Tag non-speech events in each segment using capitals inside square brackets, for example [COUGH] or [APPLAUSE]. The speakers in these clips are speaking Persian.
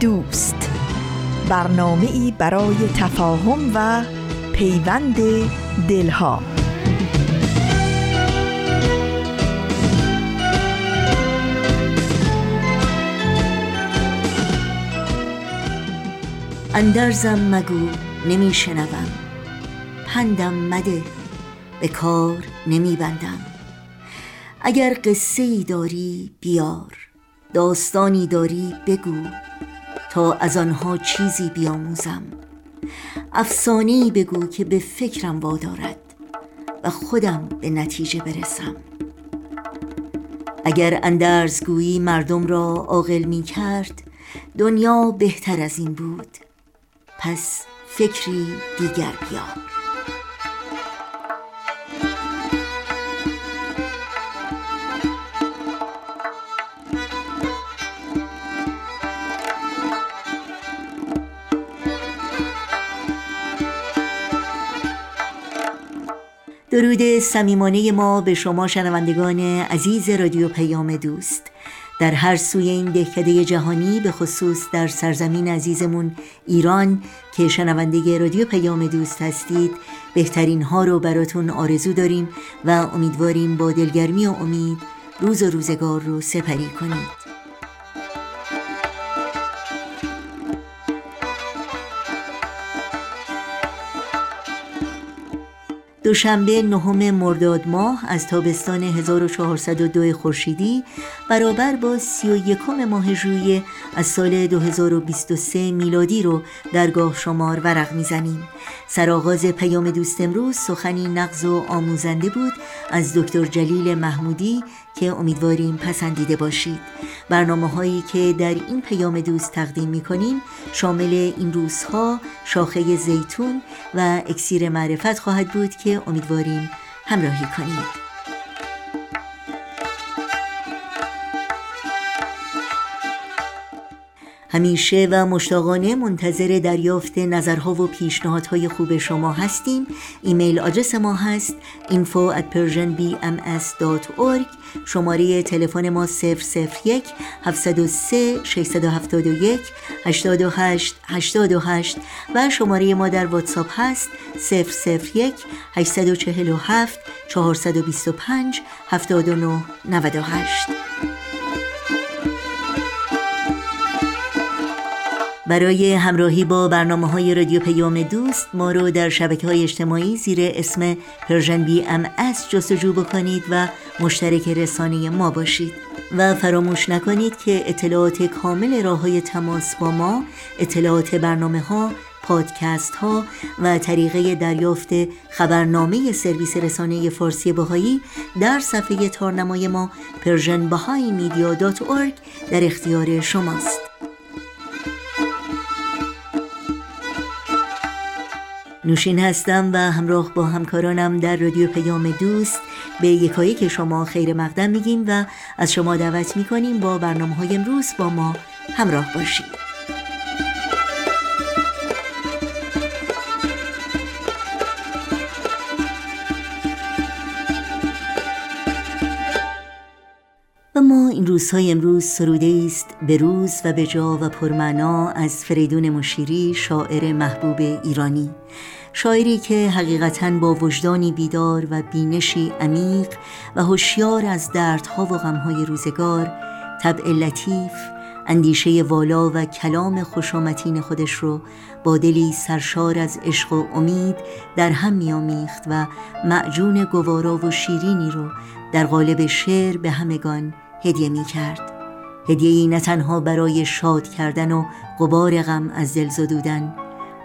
دوست. برنامه ای برای تفاهم و پیوند دلها. اندرزم مگو نمی شنوم پندم مده به کار نمی بندم اگر قصه ای داری بیار. داستانی داری بگو. تا از آنها چیزی بیاموزم. افسانه‌ای بگو که به فکرم وادارد و خودم به نتیجه برسم. اگر اندرزگویی مردم را عاقل می کرد دنیا بهتر از این بود. پس فکری دیگر بیار. درود صمیمانه ما به شما شنوندگان عزیز رادیو پیام دوست. در هر سوی این دهکده جهانی به خصوص در سرزمین عزیزمون ایران که شنونده رادیو پیام دوست هستید بهترین ها رو براتون آرزو داریم و امیدواریم با دلگرمی و امید روز و روزگار رو سپری کنید. دوشنبه نهم مرداد ماه از تابستان 1402 خورشیدی برابر با 31 ماه ژوئیه از سال 2023 میلادی رو درگاه شمار ورق می‌زنیم. سرآغاز پیام دوست امروز سخنی نقض و آموزنده بود از دکتر جلیل محمودی که امیدواریم پسندیده باشید. برنامه هایی که در این پیام دوست تقدیم می کنیم شامل این روزها شاخه زیتون و اکسیر معرفت خواهد بود که امیدواریم همراهی کنید. همیشه و مشتاقانه منتظر دریافت نظرها و پیشنهادهای خوب شما هستیم. ایمیل آدرس ما هست info at persianbms.org شماره تلفن ما 001 703 671 828 828 و شماره ما در واتساپ هست 001 847 425 79 98 برای همراهی با برنامه های رادیو پیام دوست ما رو در شبکه های اجتماعی زیر اسم Persian BMS جستجو بکنید و مشترک رسانه ما باشید. و فراموش نکنید که اطلاعات کامل راه های تماس با ما اطلاعات برنامه ها پادکست ها و طریقه دریافت خبرنامه سرویس رسانه فارسی بهایی در صفحه تارنمای ما Persian در اختیار شماست. نوشین هستم و همراه با همکارانم در رادیو پیام دوست. به یکایی که شما خیر مقدم میگیم و از شما دعوت می‌کنیم با برنامه های امروز با ما همراه باشید. و ما این روزهای امروز سروده است به روز و به جا و پرمعنا از فریدون مشیری شاعر محبوب ایرانی. شاعری که حقیقتا با وجدانی بیدار و بینشی عمیق و هوشیار از دردها و غمهای روزگار طبع لطیف اندیشه والا و کلام خوشامتین خودش رو با دلی سرشار از عشق و امید در هم میامیخت و معجون گوارا و شیرینی رو در قالب شعر به همگان هدیه می کرد هدیه نه تنها برای شاد کردن و قبار غم از دل زدودن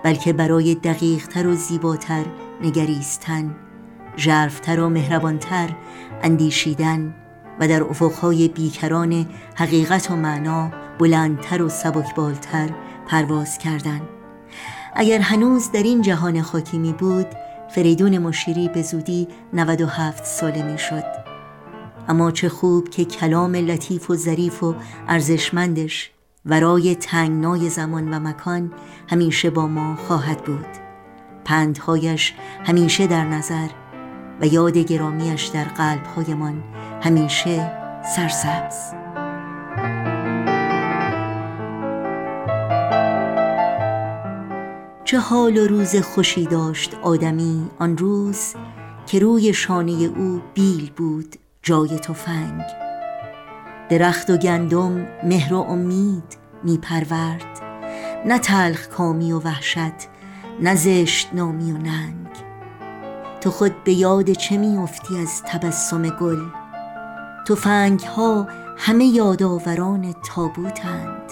بلکه برای دقیقتر و زیباتر نگریستن ژرفتر و مهربانتر اندیشیدن و در افقهای بیکران حقیقت و معنا بلندتر و سبکبالتر پرواز کردند. اگر هنوز در این جهان خاکی می بود فریدون مشیری به زودی 97 ساله می شد اما چه خوب که کلام لطیف و ظریف و ارزشمندش ورای تنگنای زمان و مکان همیشه با ما خواهد بود. پندهایش همیشه در نظر و یاد گرامیش در قلبهایمان همیشه سرسبز. چه حال و روز خوشی داشت آدمی آن روز که روی شانه او بیل بود. جای تفنگ. درخت و گندم مهر و امید می پرورد نه تلخ کامی و وحشت نه زشت نامی و ننگ. تو خود به یاد چه می افتی از تبسم گل؟ تفنگ ها همه یادآوران تابوتند.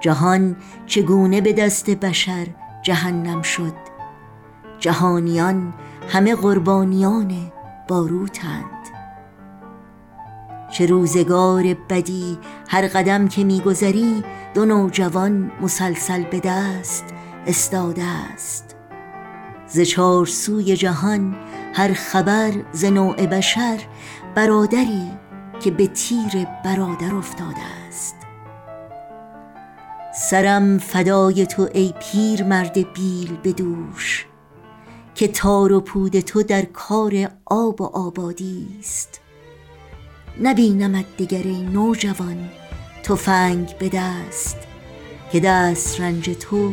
جهان چگونه به دست بشر جهنم شد؟ جهانیان همه قربانیان باروتند. چه روزگار بدی هر قدم که میگذری دو نوجوان مسلسل به دست استاده است. ز چار سوی جهان هر خبر ز نوع بشر برادری که به تیر برادر افتاده است. سرم فدای تو ای پیر مرد بیل بدوش که تار و پود تو در کار آب و آبادی است. نبینمت دیگر ای نوجوان تفنگ به دست که دست رنج تو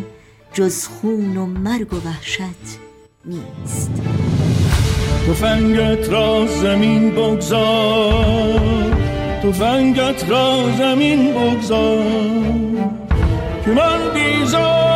جز خون و مرگ و وحشت نیست. تفنگت را زمین بگذار تفنگت را زمین بگذار که من بیزارم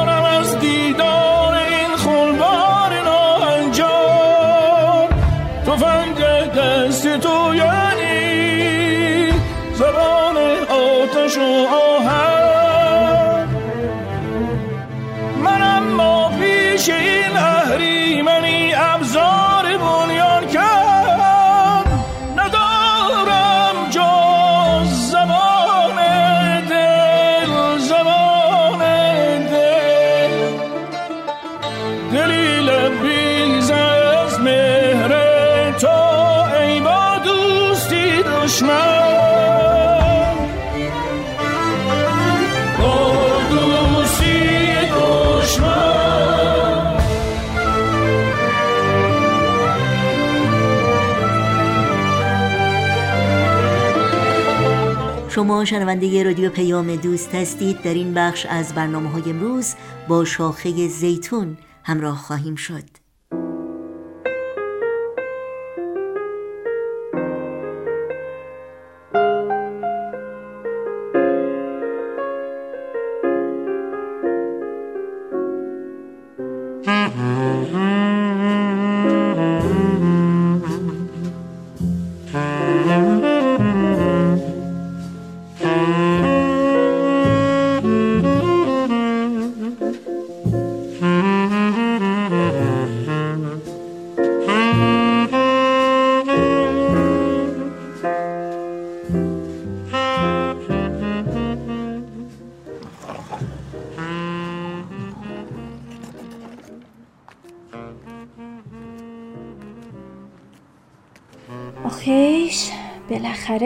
شنونده رادیو پیام دوست هستید. در این بخش از برنامه های امروز با شاخه زیتون همراه خواهیم شد.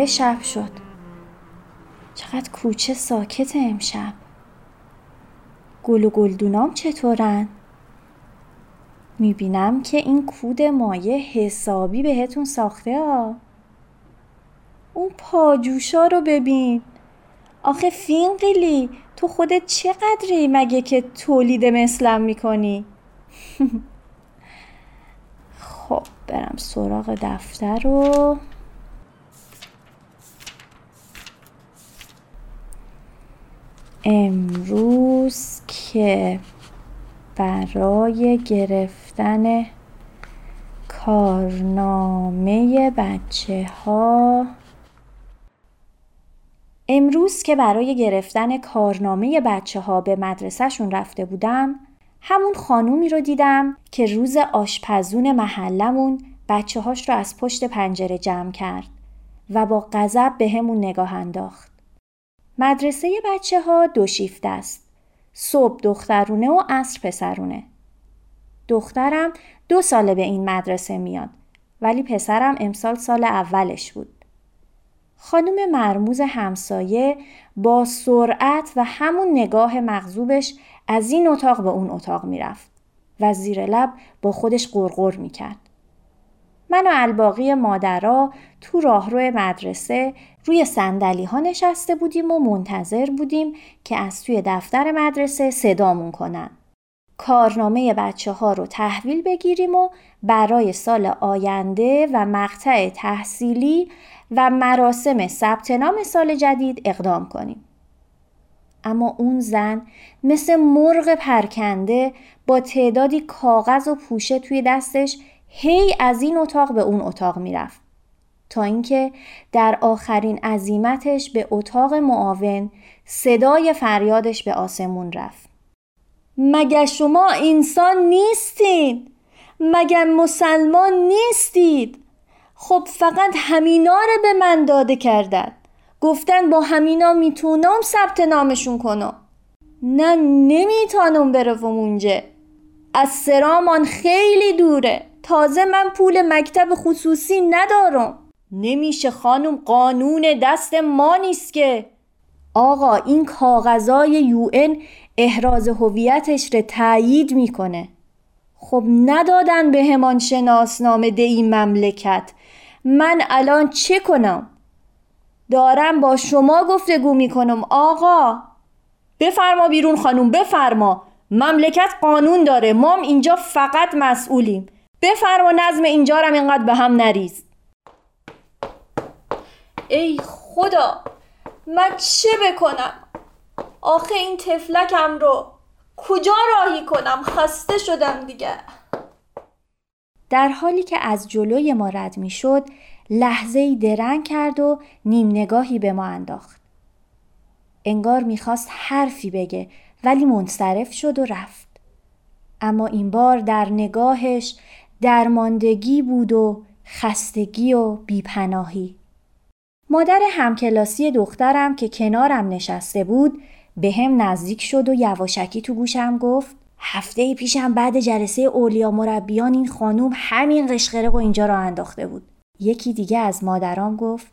شب شد چقدر کوچه ساکت امشب گل و گلدونام چطورن؟ می‌بینم که این کود مایه حسابی بهتون ساخته ها اون پاجوشا رو ببین آخه فینقیلی تو خودت چقدری مگه که تولید مثلم می‌کنی؟ [LAUGHS] خب برم سراغ دفتر رو امروز که برای گرفتن کارنامه بچه ها امروز که برای گرفتن کارنامه بچه ها به مدرسهشون رفته بودم همون خانومی رو دیدم که روز آشپزون محلمون بچه هاش رو از پشت پنجره جمع کرد و با غضب به همون نگاه انداخت. مدرسه بچه ها دو شیفت است. صبح دخترونه و عصر پسرونه. دخترم دو ساله به این مدرسه میاد ولی پسرم امسال سال اولش بود. خانم مرموز همسایه با سرعت و همون نگاه مغزوبش از این اتاق به اون اتاق می‌رفت و زیر لب با خودش قرقر می‌کرد. من و الباقی مادرها تو راهرو مدرسه روی سندلی ها نشسته بودیم و منتظر بودیم که از توی دفتر مدرسه صدامون کنن. کارنامه بچه ها رو تحویل بگیریم و برای سال آینده و مقطع تحصیلی و مراسم ثبت نام سال جدید اقدام کنیم. اما اون زن مثل مرغ پرکنده با تعدادی کاغذ و پوشه توی دستش هی از این اتاق به اون اتاق می‌رفت. تا اینکه در آخرین عزیمتش به اتاق معاون صدای فریادش به آسمون رفت. مگه شما انسان نیستید مگه مسلمان نیستید؟ خب فقط همینا رو به من داده کردن. گفتن با همینا می‌تونم ثبت نامشون کنم. نه نمی‌تونم بروم اونجا. از سرامان خیلی دوره. تازه من پول مکتب خصوصی ندارم. نمیشه خانم قانون دست ما نیست که. آقا این کاغذای یو این احراز هویتش رو تایید می‌کنه. خب ندادن به همان شناسنامه ده این مملکت. من الان چه کنم؟ دارم با شما گفتگو می‌کنم آقا. بفرما بیرون خانم بفرما. مملکت قانون داره مام اینجا فقط مسئولیم. بفرما نظم اینجا رم اینقدر به هم نریز ای خدا من چه بکنم آخه این تفلکم رو کجا راهی کنم خسته شدم دیگه در حالی که از جلوی ما رد می شد لحظه ای درنگ کرد و نیم نگاهی به ما انداخت. انگار می‌خواست حرفی بگه ولی منصرف شد و رفت. اما این بار در نگاهش درماندگی بود و خستگی و بیپناهی. مادر همکلاسی دخترم که کنارم نشسته بود به هم نزدیک شد و یواشکی تو گوشم گفت هفته پیشم بعد جلسه اولیا مربیان این خانوم همین قشقرق و اینجا را انداخته بود. یکی دیگه از مادرام گفت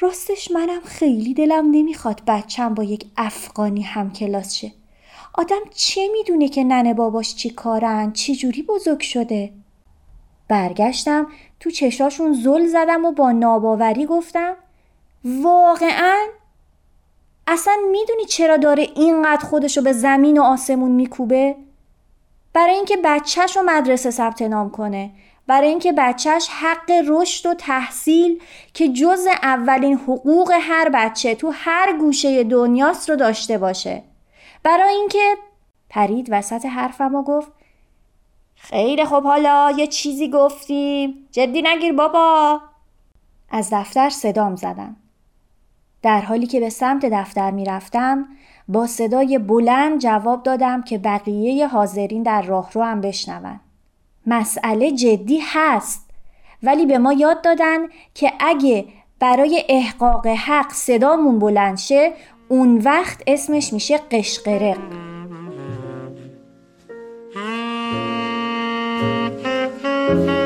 راستش منم خیلی دلم نمی‌خواد بچم با یک افغانی هم کلاس شه. آدم چه می‌دونه که ننه باباش چی کارن چی جوری بزرگ شده؟ برگشتم تو چشاشون زل زدم و با ناباوری گفتم واقعا؟ اصلا می‌دونی چرا داره اینقدر خودشو به زمین و آسمون میکوبه؟ برای اینکه بچهش رو مدرسه ثبت نام کنه. برای اینکه بچهش حق رشد و تحصیل که جز اولین حقوق هر بچه تو هر گوشه دنیاست رو داشته باشه. برای اینکه پرید وسط حرفم و گفت خیلی خوب حالا یه چیزی گفتیم. جدی نگیر بابا. از دفتر صدام زدم. در حالی که به سمت دفتر می رفتم با صدای بلند جواب دادم که بقیه حاضرین در راهرو هم بشنون. مسئله جدی هست ولی به ما یاد دادن که اگه برای احقاق حق صدامون بلند شه اون وقت اسمش میشه قشقرق. الان دیگه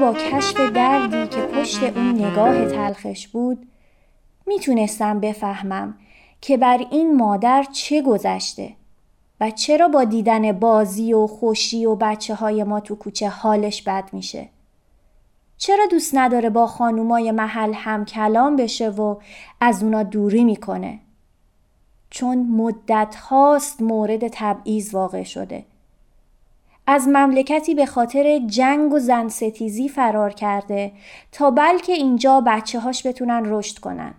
با کشف دردی که پشت اون نگاه تلخش بود می‌تونستم بفهمم که بر این مادر چه گذشته و چرا با دیدن بازی و خوشی و بچه های ما تو کوچه حالش بد میشه؟ چرا دوست نداره با خانومای محل هم کلام بشه و از اونا دوری می‌کنه؟ چون مدت هاست مورد تبعیض واقع شده. از مملکتی به خاطر جنگ و زن ستیزی فرار کرده تا بلکه اینجا بچه هاش بتونن رشد کنن.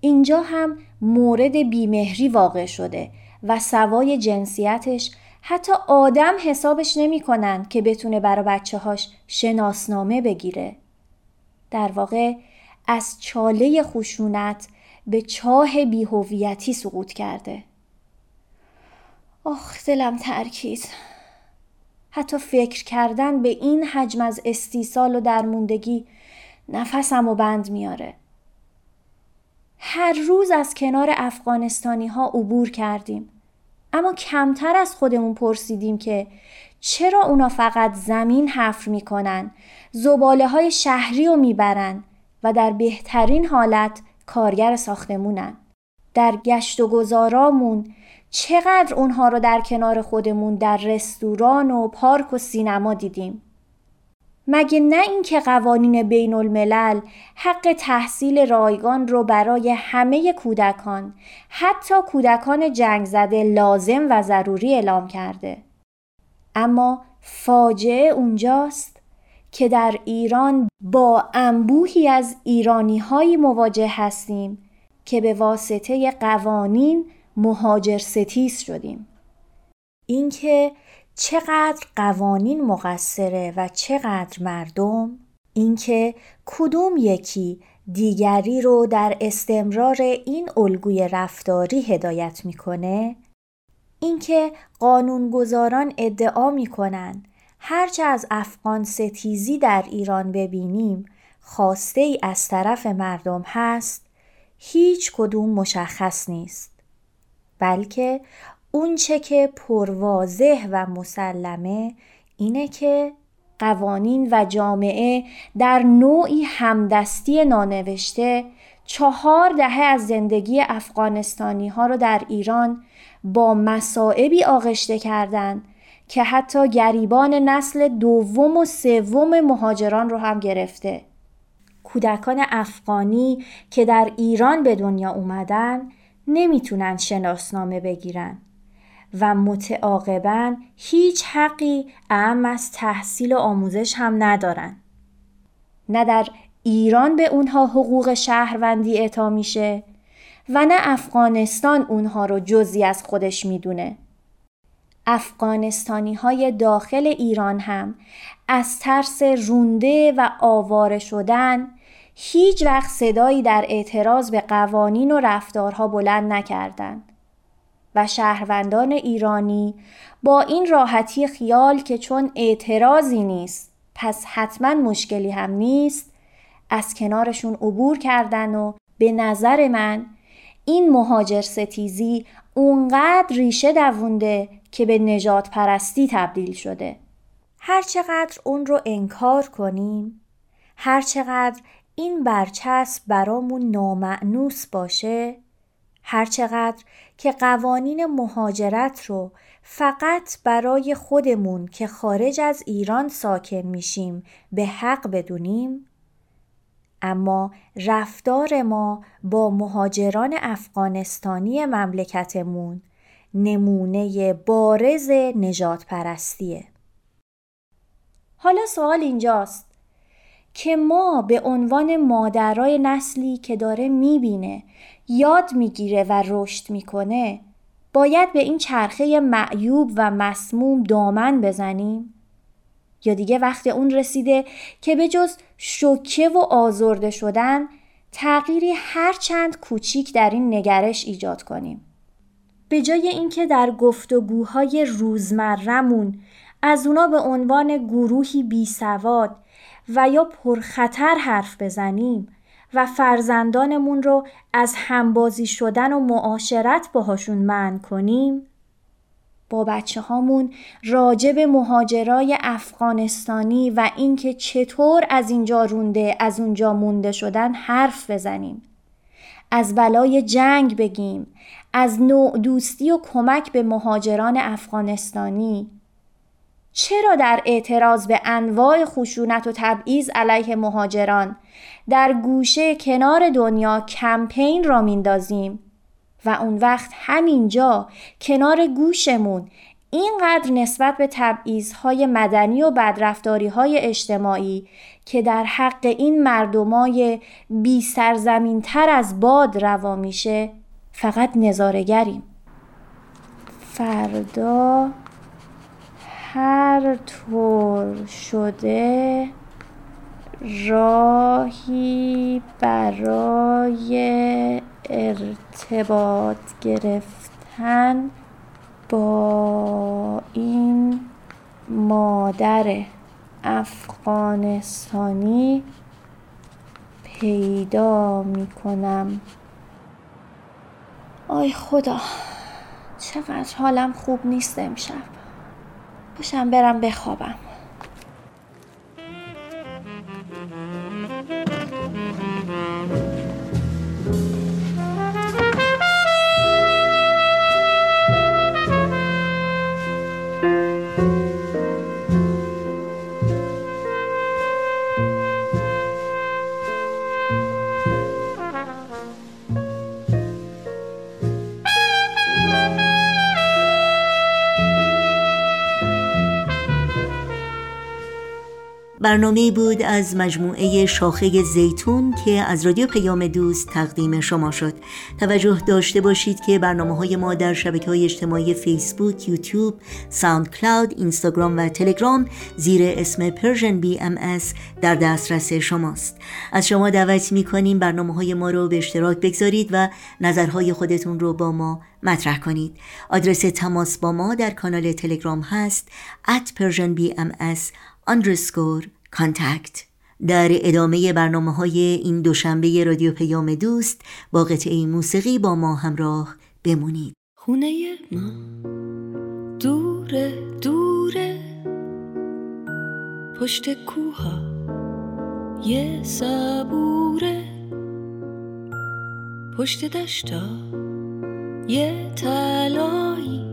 اینجا هم مورد بیمهری واقع شده و سوای جنسیتش حتی آدم حسابش نمی‌کنن که بتونه برا بچه هاش شناسنامه بگیره. در واقع از چاله خشونت به چاه بیهویتی سقوط کرده. آخ دلم ترکید. حتی فکر کردن به این حجم از استیصال و درموندگی نفسم و بند میاره. هر روز از کنار افغانستانی ها عبور کردیم. اما کمتر از خودمون پرسیدیم که چرا اونا فقط زمین حفر می‌کنن زباله های شهری رو می‌برن و در بهترین حالت کارگر ساختمونن در گشت و گذارامون چقدر اونها رو در کنار خودمون در رستوران و پارک و سینما دیدیم. مگه نه اینکه قوانین بین الملل حق تحصیل رایگان رو برای همه کودکان حتی کودکان جنگ زده لازم و ضروری اعلام کرده. اما فاجعه اونجاست که در ایران با انبوهی از ایرانی هایی مواجه هستیم که به واسطه قوانین مهاجر ستیز شدیم. اینکه چقدر قوانین مقصره و چقدر مردم اینکه کدوم یکی دیگری رو در استمرار این الگوی رفتاری هدایت می‌کنه اینکه قانونگذاران ادعا می‌کنن هرچه از افغان ستیزی در ایران ببینیم خواسته ای از طرف مردم هست هیچ کدوم مشخص نیست. بلکه اونچه که پروازه و مسلمه اینه که قوانین و جامعه در نوعی همدستی نانوشته چهار دهه از زندگی افغانستانی ها رو در ایران با مسائبی آغشته کردند که حتی گریبان نسل دوم و سوم مهاجران رو هم گرفته. کودکان افغانی که در ایران به دنیا اومدن نمی‌تونن شناسنامه بگیرن و متعاقبا هیچ حقی اهم از تحصیل و آموزش هم ندارن. نه در ایران به اونها حقوق شهروندی اعطا میشه و نه افغانستان اونها رو جزی از خودش می‌دونه. افغانستانی های داخل ایران هم از ترس رونده و آواره شدن هیچ وقت صدایی در اعتراض به قوانین و رفتارها بلند نکردند. و شهروندان ایرانی با این راحتی خیال که چون اعتراضی نیست پس حتما مشکلی هم نیست از کنارشون عبور کردن و به نظر من این مهاجر ستیزی اونقدر ریشه دوونده که به نجات پرستی تبدیل شده. هرچقدر اون رو انکار کنیم، هرچقدر این برچسب برامون نامعنوس باشه، هرچقدر که قوانین مهاجرت رو فقط برای خودمون که خارج از ایران ساکن میشیم به حق بدونیم اما رفتار ما با مهاجران افغانستانی مملکتمون نمونه بارز نجات پرستیه. حالا سوال اینجاست که ما به عنوان مادرای نسلی که داره می‌بینه یاد می‌گیره و رشد می‌کنه باید به این چرخه معیوب و مسموم دامن بزنیم؟ یا دیگه وقت اون رسیده که به جز شوکه و آزرده شدن تغییری هر چند کوچیک در این نگرش ایجاد کنیم؟ به جای اینکه در گفتگوهای روزمرمون از اونا به عنوان گروهی بی سواد و یا پرخطر حرف بزنیم و فرزندانمون رو از همبازی شدن و معاشرت باهاشون من کنیم؟ با بچه هامون راجع به مهاجرای افغانستانی و اینکه چطور از اینجا رونده از اونجا مونده شدن حرف بزنیم. از بلای جنگ بگیم از نوع دوستی و کمک به مهاجران افغانستانی. چرا در اعتراض به انواع خشونت و تبعیض علیه مهاجران در گوشه کنار دنیا کمپین را میندازیم و اون وقت همینجا کنار گوشمون اینقدر نسبت به تبعیضهای مدنی و بدرفتاریهای اجتماعی که در حق این مردمای بی سرزمین تر از باد روا میشه فقط نظارگریم فردا هر طور شده راهی برای ارتباط گرفتن با این مادر افغانستانی پیدا می کنم آی خدا چقدر حالم خوب نیست امشب. باشم برم بخوابم. برنامه بود از مجموعه شاخه زیتون که از رادیو پیام دوست تقدیم شما شد. توجه داشته باشید که برنامه های ما در شبکه های اجتماعی فیسبوک، یوتیوب، ساوند کلاود، اینستاگرام و تلگرام زیر اسم Persian BM در دسترس شماست. از شما دعوت می کنیم برنامه های ما رو به اشتراک بگذارید و نظرهای خودتون رو با ما مطرح کنید. آدرس تماس با ما در کانال تلگرام هست at persianbms underscore contact در ادامه برنامه های این دوشنبه رادیو پیام دوست با قطعه موسیقی با ما همراه بمونید. خونه ما دوره دوره. پشت کوها یه صبوره. پشت دشتا یه تلایی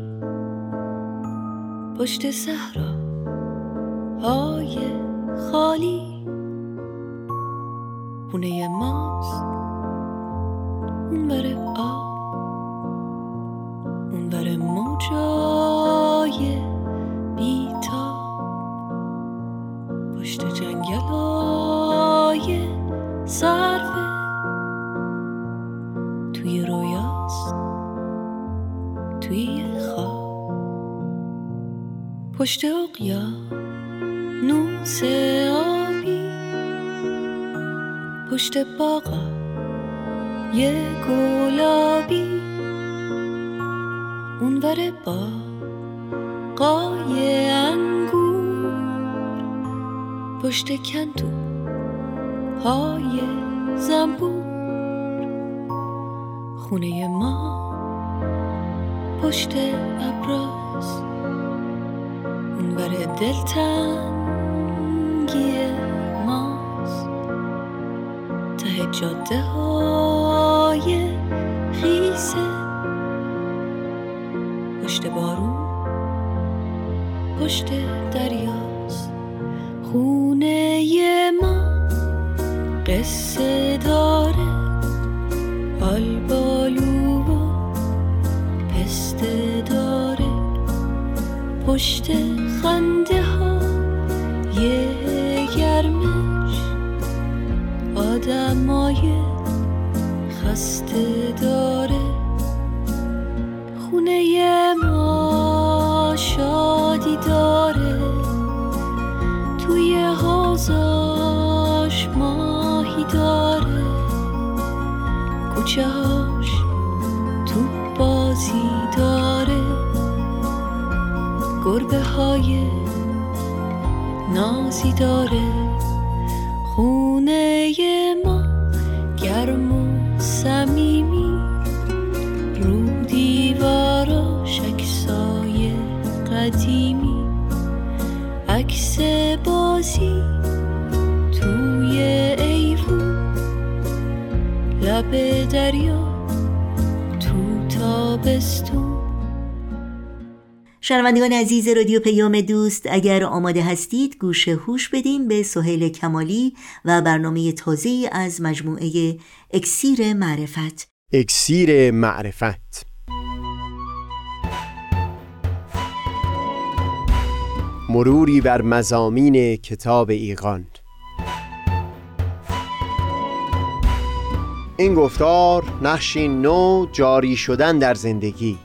پشت صحرا های خالی. خونه ماست. اون بره آب. اون بره موجای بیتا پشت جنگل های صرفه توی رویاست. توی خواب. پشت اقیا نوس پشت باغا یه گلابی. اونور با قای انگور پشت کندو های زنبور. خونه ما پشت ابراز اونور دلتن جاده های خیسه پشت بارون پشت دریاست. خونه ما قصه داره. آلبالو و پسته داره. پشت خنده ها آدمای خسته داره. خونه ما شادی داره. توی حوزاش ماهی داره. کوچه تو بازی داره. گربه های نازی داره. شنوندگان عزیز رادیو پیام دوست اگر آماده هستید گوش هوش بدیم به سهیل کمالی و برنامه تازه از مجموعه اکسیر معرفت. اکسیر معرفت. مروری بر مزامین کتاب ایقان این گفتار نقشی نو جاری شدن در زندگی.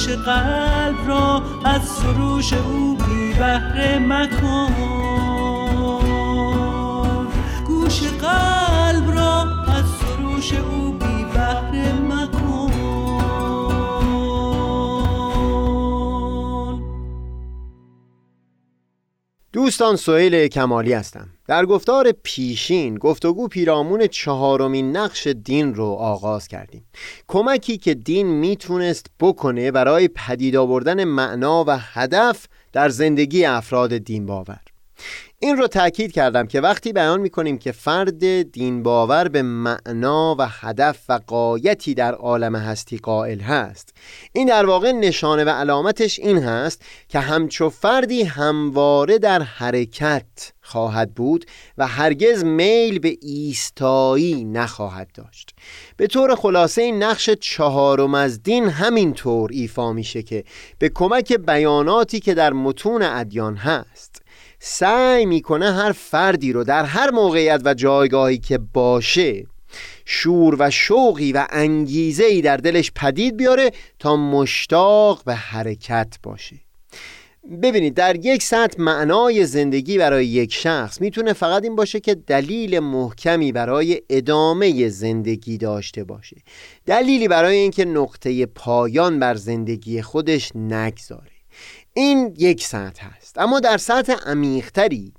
گوش قلب را از سروش او بی بهره مکن. گوش قلب را از سروش او بی بهره دوستان سهیل کمالی هستم. در گفتار پیشین گفتگو پیرامون چهارمین نقش دین رو آغاز کردیم. کمکی که دین می‌تونست بکنه برای پدید آوردن معنا و هدف در زندگی افراد دین باور این رو تاکید کردم که وقتی بیان می‌کنیم که فرد دین باور به معنا و هدف و قایتی در عالم هستی قائل هست. این در واقع نشانه و علامتش این هست که همچو فردی همواره در حرکت خواهد بود و هرگز میل به ایستایی نخواهد داشت. به طور خلاصه این نقش چهارم از دین همینطور ایفا میشه که به کمک بیاناتی که در متون ادیان هست. سعی می‌کنه هر فردی رو در هر موقعیت و جایگاهی که باشه شور و شوقی و انگیزه ای در دلش پدید بیاره تا مشتاق به حرکت باشه. ببینید در یک سطح معنای زندگی برای یک شخص می‌تونه فقط این باشه که دلیل محکمی برای ادامه زندگی داشته باشه. دلیلی برای اینکه نقطه پایان بر زندگی خودش نگذاره. این یک سطح هست. اما در سطح عمیقتری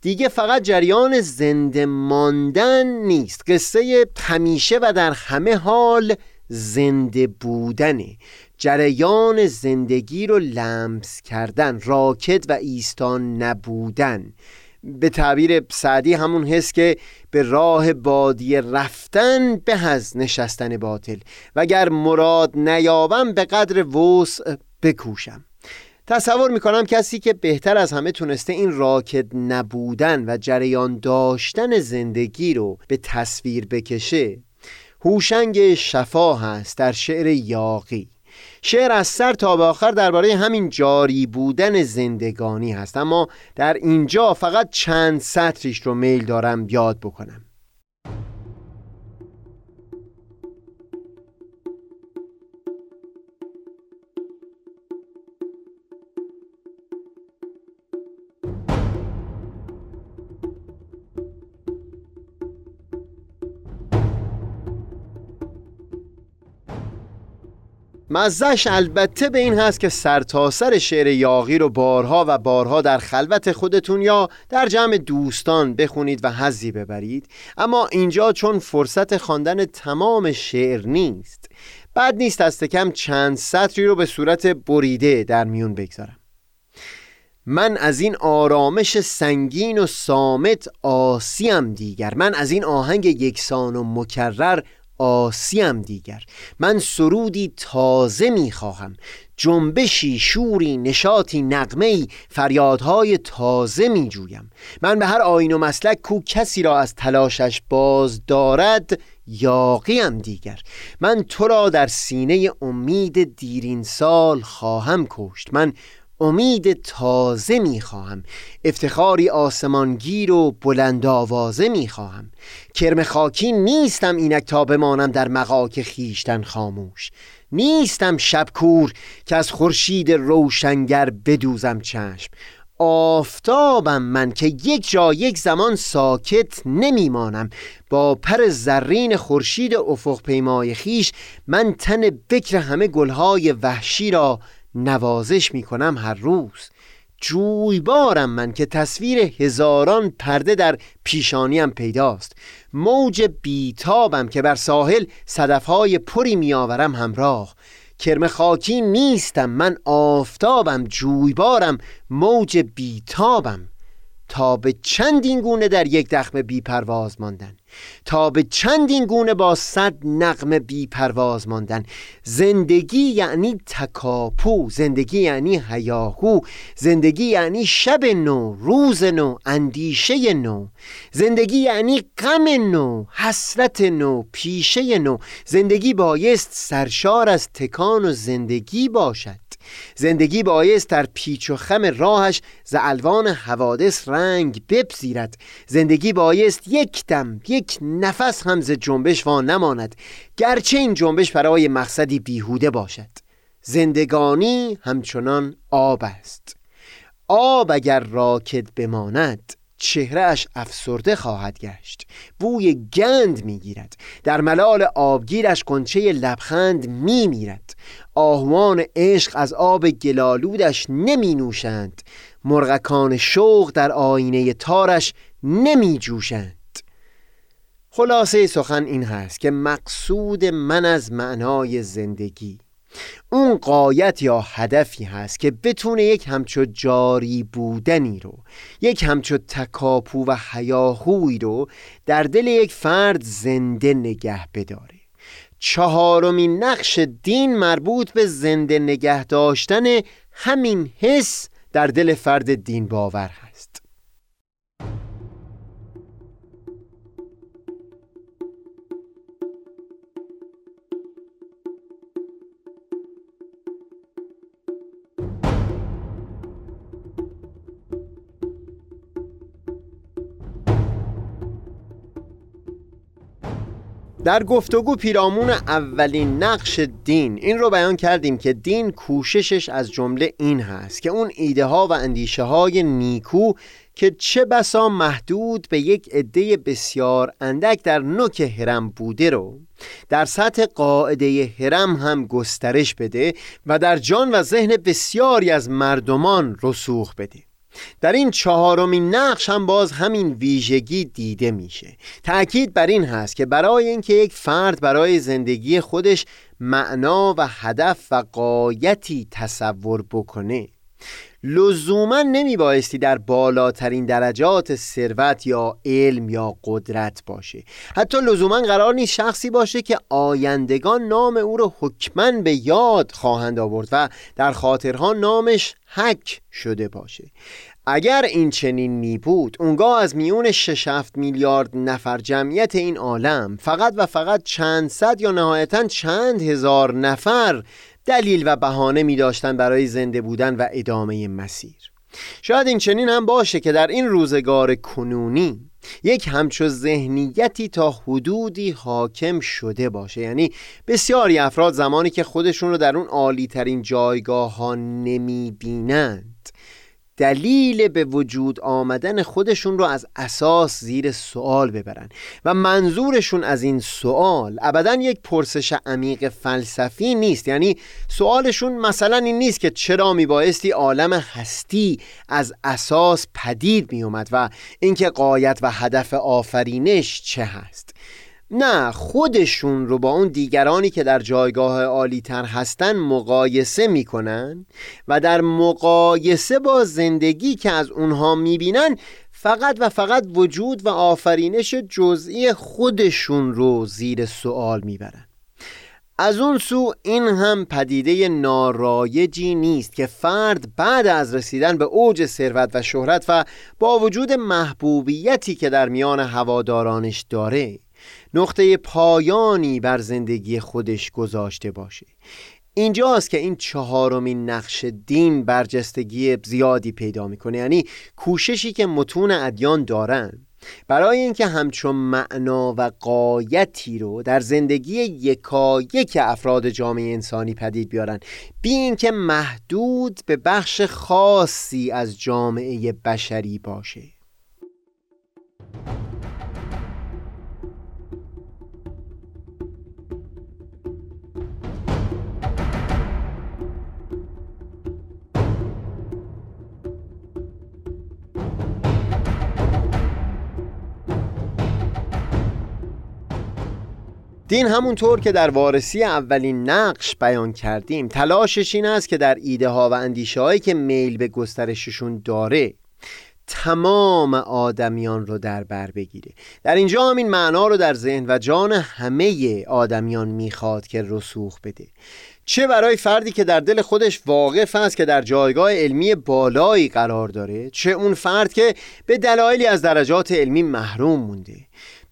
دیگه فقط جریان زنده ماندن نیست. قصه همیشه و در همه حال زنده بودنه. جریان زندگی رو لمس کردن راکت و ایستان نبودن. به تعبیر سعدی همون حس که به راه بادی رفتن به از نشستن باطل. وگر مراد نیابم به قدر وسع بکوشم. تصور می‌کنم کسی که بهتر از همه تونسته این راکت نبودن و جریان داشتن زندگی رو به تصویر بکشه هوشنگ شفا هست در شعر یاقی. شعر از سر تا به آخر درباره همین جاری بودن زندگانی هست اما در اینجا فقط چند سطریش رو میل دارم یاد بکنم. مزش البته به این هست که سرتاسر سر شعر یاغی رو بارها و بارها در خلوت خودتون یا در جمع دوستان بخونید و حزی ببرید. اما اینجا چون فرصت خواندن تمام شعر نیست بعد نیست از کم چند سطری رو به صورت بریده در میون بگذارم. من از این آرامش سنگین و سامت آسیم دیگر. من از این آهنگ یکسان و مکرر آسیم دیگر. من سرودی تازه می‌خواهم جنبشی شوری نشاطی نقمهی فریادهای تازه می جویم. من به هر آین و مسلک کو کسی را از تلاشش باز دارد یاقیم دیگر. من تو را در سینه امید دیرین سال خواهم کشت. من امید تازه می‌خواهم افتخاری آسمانگیر و بلند آوازه می‌خواهم کرم خاکی نیستم اینک تا بمانم در مقاک خیشتن خاموش. نیستم شبکور که از خورشید روشنگر بدوزم چشم. آفتابم من که یک جا یک زمان ساکت نمیمانم با پر زرین خورشید افق پیمای خیش من تن بکر همه گلهای وحشی را نوازش می کنم هر روز. جویبارم من که تصویر هزاران پرده در پیشانیم پیداست. موج بیتابم که بر ساحل صدفهای پری میآورم همراه. کرم خاکی نیستم من آفتابم جویبارم موج بیتابم. تا به چندین گونه در یک دخم بی پرواز ماندن. تا به چندین گونه با صد نقم بی پرواز ماندن. زندگی یعنی تکاپو زندگی یعنی هیاهو زندگی یعنی شب نو روز نو اندیشه نو. زندگی یعنی غم نو حسرت نو پیشه نو. زندگی بایست سرشار از تکان و زندگی باشد. زندگی بایست در پیچ و خم راهش زعلوان حوادث رنگ بپذیرد. زندگی بایست یک دم یک نفس هم ز جنبش وا نماند گرچه این جنبش برای مقصدی بیهوده باشد. زندگانی همچنان آب است. آب اگر راکد بماند چهرهش افسرده خواهد گشت. بوی گند می‌گیرد. در ملال آبگیرش کنچه لبخند میمیرد. آهوان عشق از آب گلالودش نمی نوشند مرغکان شوق در آینه تارش نمی جوشند خلاصه سخن این هست که مقصود من از معنای زندگی. اون قایت یا هدفی هست که بتونه یک همچو جاری بودنی رو یک همچو تکاپو و حیاهوی رو در دل یک فرد زنده نگه بداره. چهارمین نقش دین مربوط به زنده نگه داشتن همین حس در دل فرد دین باور هست. در گفتگو پیرامون اولین نقش دین این رو بیان کردیم که دین کوششش از جمله این هست که اون ایده ها و اندیشه های نیکو که چه بسا محدود به یک عده بسیار اندک در نوک هرم بوده رو در سطح قاعده هرم هم گسترش بده و در جان و ذهن بسیاری از مردمان رسوخ بده. در این چهارمین نقش هم باز همین ویژگی دیده میشه. تأکید بر این هست که برای اینکه یک فرد برای زندگی خودش معنا و هدف و قایتی تصور بکنه لزوما نمی بایستی در بالاترین درجات ثروت یا علم یا قدرت باشه. حتی لزوما قرار نیست شخصی باشه که آیندگان نام او رو حکمن به یاد خواهند آورد و در خاطرها نامش حک شده باشه. اگر این چنین می بود اونگاه از میون 6 7 میلیارد نفر جمعیت این عالم فقط و فقط چند صد یا نهایتا چند هزار نفر دلیل و بهانه می داشتن برای زنده بودن و ادامه مسیر. شاید این چنین هم باشه که در این روزگار کنونی یک همچو ذهنیتی تا حدودی حاکم شده باشه. یعنی بسیاری افراد زمانی که خودشون رو در اون عالی ترین جایگاه ها نمی بینند دلیل به وجود آمدن خودشون رو از اساس زیر سوال ببرن و منظورشون از این سوال ابدا یک پرسش عمیق فلسفی نیست. یعنی سوالشون مثلا این نیست که چرا میبایستی عالم هستی از اساس پدید میومد و اینکه قایت و هدف آفرینش چه هست. نه خودشون رو با اون دیگرانی که در جایگاه عالی تر هستن مقایسه می‌کنن و در مقایسه با زندگی که از اونها می‌بینن فقط و فقط وجود و آفرینش جزئی خودشون رو زیر سوال می‌برن. از اون سو این هم پدیده نارایجی نیست که فرد بعد از رسیدن به اوج ثروت و شهرت و با وجود محبوبیتی که در میان هوادارانش داره نقطه پایانی بر زندگی خودش گذاشته باشه. اینجاست که این چهارمین نقش دین برجستگی زیادی پیدا می‌کنه یعنی کوششی که متون ادیان دارن. برای اینکه همچون معنا و قایتی رو در زندگی یکایک افراد جامعه انسانی پدید بیارن بی اینکه محدود به بخش خاصی از جامعه بشری باشه. دین همونطور که در وارسی اولین نقش بیان کردیم تلاشش این است که در ایده ها و اندیشه هایی که میل به گسترششون داره تمام آدمیان رو در بر بگیره. در اینجا هم این معنا رو در ذهن و جان همه آدمیان می‌خواد که رسوخ بده. چه برای فردی که در دل خودش واقف است که در جایگاه علمی بالایی قرار داره چه اون فرد که به دلایلی از درجات علمی محروم مونده.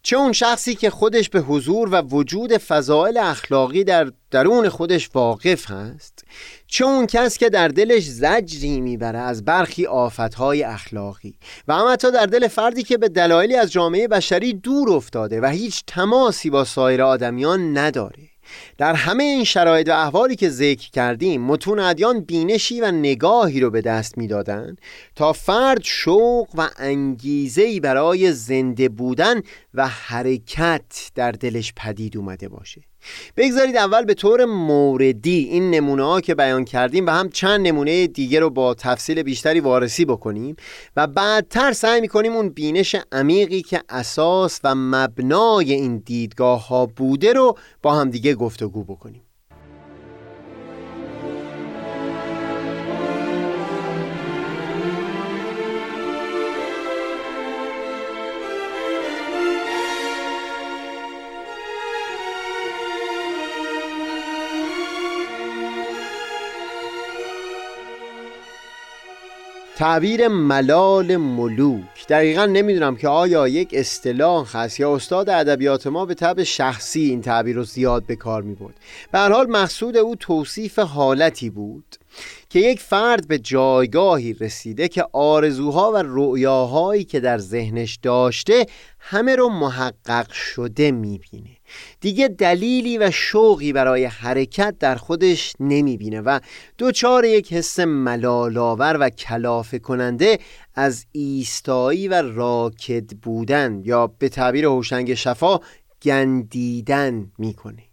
چه اون شخصی که خودش به حضور و وجود فضائل اخلاقی در درون خودش واقف هست چه اون کس که در دلش زجری می‌بره از برخی آفتهای اخلاقی و هم حتی در دل فردی که به دلایلی از جامعه بشری دور افتاده و هیچ تماسی با سایر آدمیان نداره. در همه این شرایط و احوالی که ذکر کردیم متون ادیان بینشی و نگاهی رو به دست می‌دادند تا فرد شوق و انگیزه‌ای برای زنده بودن و حرکت در دلش پدید اومده باشه. بگذارید اول به طور موردی این نمونه ها که بیان کردیم و هم چند نمونه دیگه رو با تفصیل بیشتری وارسی بکنیم و بعدتر سعی می‌کنیم اون بینش عمیقی که اساس و مبنای این دیدگاه ها بوده رو با هم دیگه گفتگو بکنیم. تعبیر ملال ملوک. دقیقا نمی‌دونم که آیا یک اصطلاح هست یا استاد ادبیات ما به طب شخصی این تعبیر رو زیاد به کار می بود به حال مقصود او توصیف حالتی بود. که یک فرد به جایگاهی رسیده که آرزوها و رؤیاهایی که در ذهنش داشته همه رو محقق شده می‌بینه. دیگه دلیلی و شوقی برای حرکت در خودش نمی‌بینه و دوچار یک حس ملالاور و کلافه کننده از ایستایی و راکد بودن یا به تعبیر هوشنگ شفا گندیدن می‌کنه.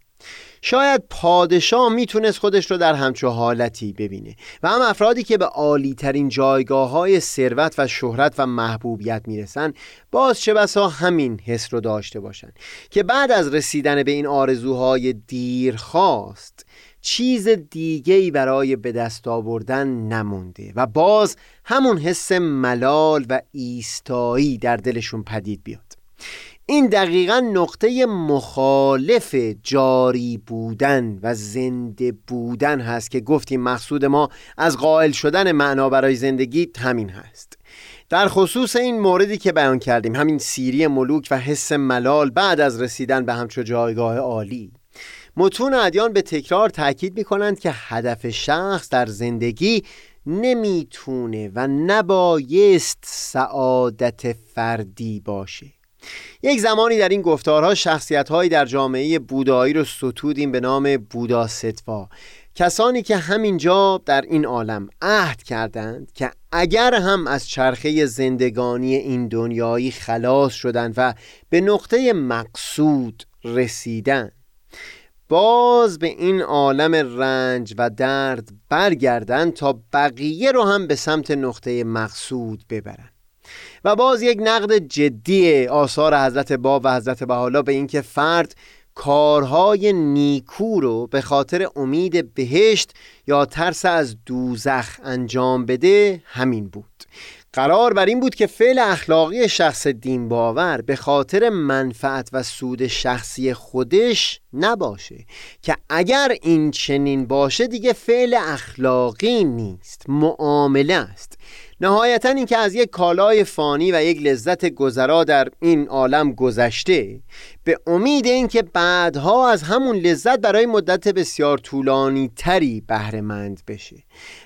شاید پادشاه می‌تونست خودش رو در همچو حالتی ببینه. و هم افرادی که به عالی ترین جایگاه های ثروت و شهرت و محبوبیت می‌رسن باز چه بسا همین حس رو داشته باشن. که بعد از رسیدن به این آرزوهای دیر خواست چیز دیگهی برای به دست آوردن نمونده و باز همون حس ملال و ایستایی در دلشون پدید بیاد. این دقیقا نقطه مخالف جاری بودن و زنده بودن هست که گفتیم مقصود ما از قائل شدن معنا برای زندگی همین هست. در خصوص این موردی که بیان کردیم همین سیری ملوک و حس ملال بعد از رسیدن به همچو جایگاه عالی. متون ادیان به تکرار تاکید می کنند که هدف شخص در زندگی نمی‌تونه و نبایست سعادت فردی باشه. یک زمانی در این گفتارها شخصیت هایی در جامعه بودایی رو ستودیم به نام بودا ستوا. کسانی که همینجا در این عالم عهد کردند که اگر هم از چرخه زندگانی این دنیایی خلاص شدند و به نقطه مقصود رسیدند باز به این عالم رنج و درد برگردند تا بقیه رو هم به سمت نقطه مقصود ببرند و باز یک نقد جدی آثار حضرت باب و حضرت بحالا به اینکه فرد کارهای نیکو رو به خاطر امید بهشت یا ترس از دوزخ انجام بده همین بود. قرار بر این بود که فعل اخلاقی شخص دین باور به خاطر منفعت و سود شخصی خودش نباشه که اگر این چنین باشه دیگه فعل اخلاقی نیست معامله است. نهایتا اینکه از یک کالای فانی و یک لذت گذرا در این عالم گذشته به امید اینکه بعدها از همون لذت برای مدت بسیار طولانی تری بهرهمند بشه.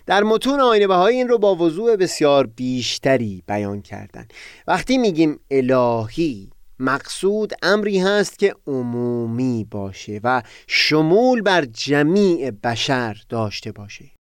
در متون آینه بهایی این رو با وضوع بسیار بیشتری بیان کردن. وقتی میگیم الهی مقصود امری هست که عمومی باشه و شمول بر جمیع بشر داشته باشه.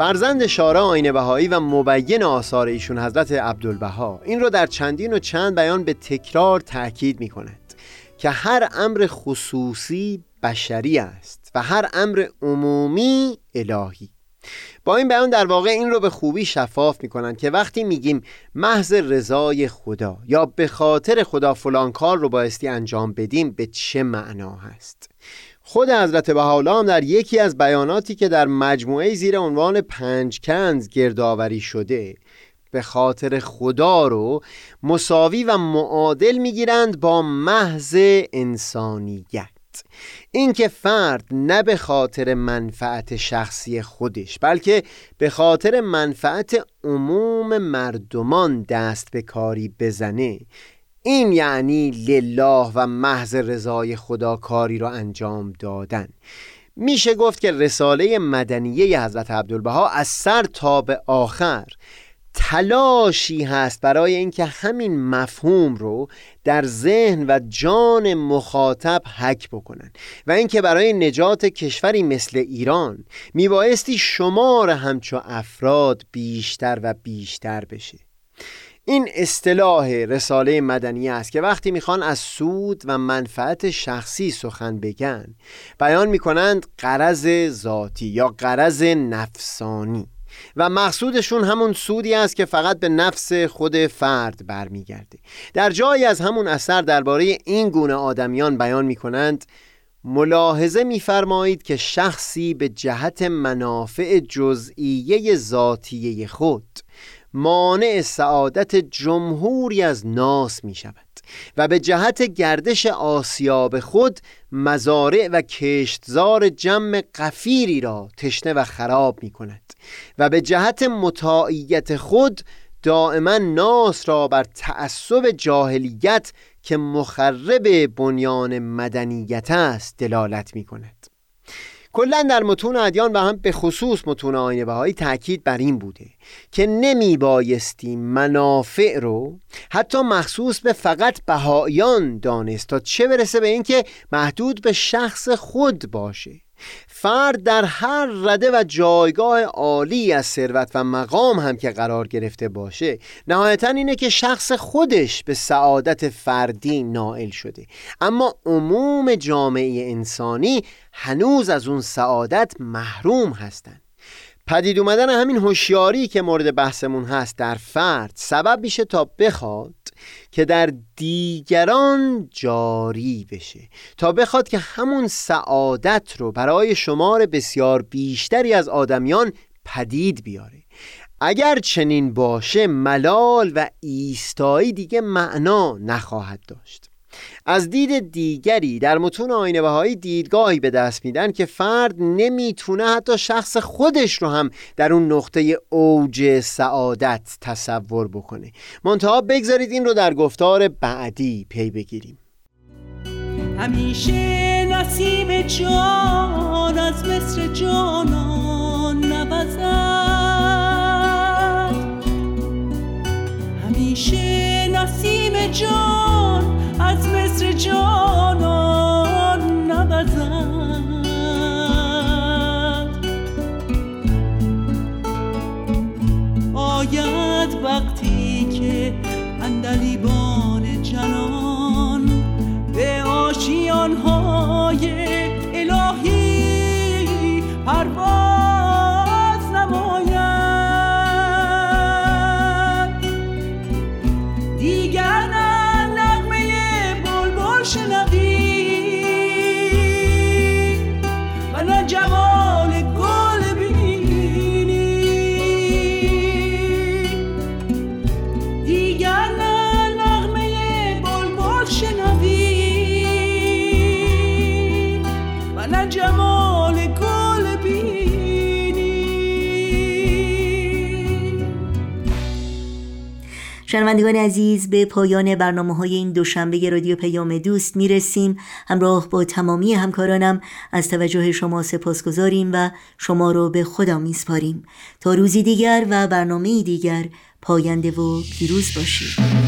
فرزند شارع آین بهایی و مبین آثار ایشون حضرت عبدالبها. این رو در چندین و چند بیان به تکرار تاکید می کند که هر امر خصوصی بشری است و هر امر عمومی الهی. با این بیان در واقع این رو به خوبی شفاف می‌کنن که وقتی میگیم محض رضای خدا یا به خاطر خدا فلان کار رو بایستی انجام بدیم به چه معنا هست؟ خود حضرت بهاءالله هم در یکی از بیاناتی که در مجموعه زیر عنوان پنج کنز گردآوری شده به خاطر خدا رو مساوی و معادل می‌گیرند با محض انسانیت. اینکه فرد نه به خاطر منفعت شخصی خودش بلکه به خاطر منفعت عموم مردمان دست به کاری بزنه این یعنی لله و محض رضای خدا کاری را انجام دادن. میشه گفت که رساله مدنیه حضرت عبدالبها از سر تا به آخر تلاشی هست برای اینکه همین مفهوم رو در ذهن و جان مخاطب حک بکنن و اینکه برای نجات کشوری مثل ایران میبایستی شمار همچو افراد بیشتر و بیشتر بشه. این اصطلاح رساله مدنی است که وقتی می‌خوان از سود و منفعت شخصی سخن بگن بیان می‌کنند قرض ذاتی یا قرض نفسانی. و مقصودشون همون سودی است که فقط به نفس خود فرد برمیگرده. در جایی از همون اثر درباره این گونه آدمیان بیان می‌کنند ملاحظه میفرمایید که شخصی به جهت منافع جزئیه ذاتیه خود مانع سعادت جمهوری از ناس می شود و به جهت گردش آسیاب خود مزارع و کشتزار جمع قفیری را تشنه و خراب می کند و به جهت متاعیت خود دائما ناس را بر تعصب جاهلیت که مخرب بنیان مدنیت است دلالت می کند کلا در متون ادیان و هم به خصوص متون آین بهایی تاکید بر این بوده که نمی بایستی منافع رو حتی مخصوص به فقط بهایان دانست تا چه برسه به اینکه محدود به شخص خود باشه. فرد در هر رده و جایگاه عالی از ثروت و مقام هم که قرار گرفته باشه نهایتا اینه که شخص خودش به سعادت فردی نائل شده. اما عموم جامعه انسانی هنوز از اون سعادت محروم هستند. پدید اومدن همین هوشیاری که مورد بحثمون هست در فرد سبب میشه تا بخواد که در دیگران جاری بشه. تا بخواد که همون سعادت رو برای شمار بسیار بیشتری از آدمیان پدید بیاره. اگر چنین باشه ملال و ایستایی دیگه معنا نخواهد داشت. از دید دیگری در متون آینه بهایی دیدگاهی به دست میدن که فرد نمی‌تونه حتی شخص خودش رو هم در اون نقطه اوج سعادت تصور بکنه. منتها بگذارید این رو در گفتار بعدی پی بگیریم. همیشه نسیم جان از مصر جانان نبزد همیشه نسیم جان از مصر جانان نبزد شنوندگان عزیز به پایان برنامه های این دوشنبه رادیو پیام دوست می‌رسیم. همراه با تمامی همکارانم از توجه شما سپاس گذاریم و شما رو به خدا میسپاریم. تا روزی دیگر و برنامه دیگر پاینده و پیروز باشید.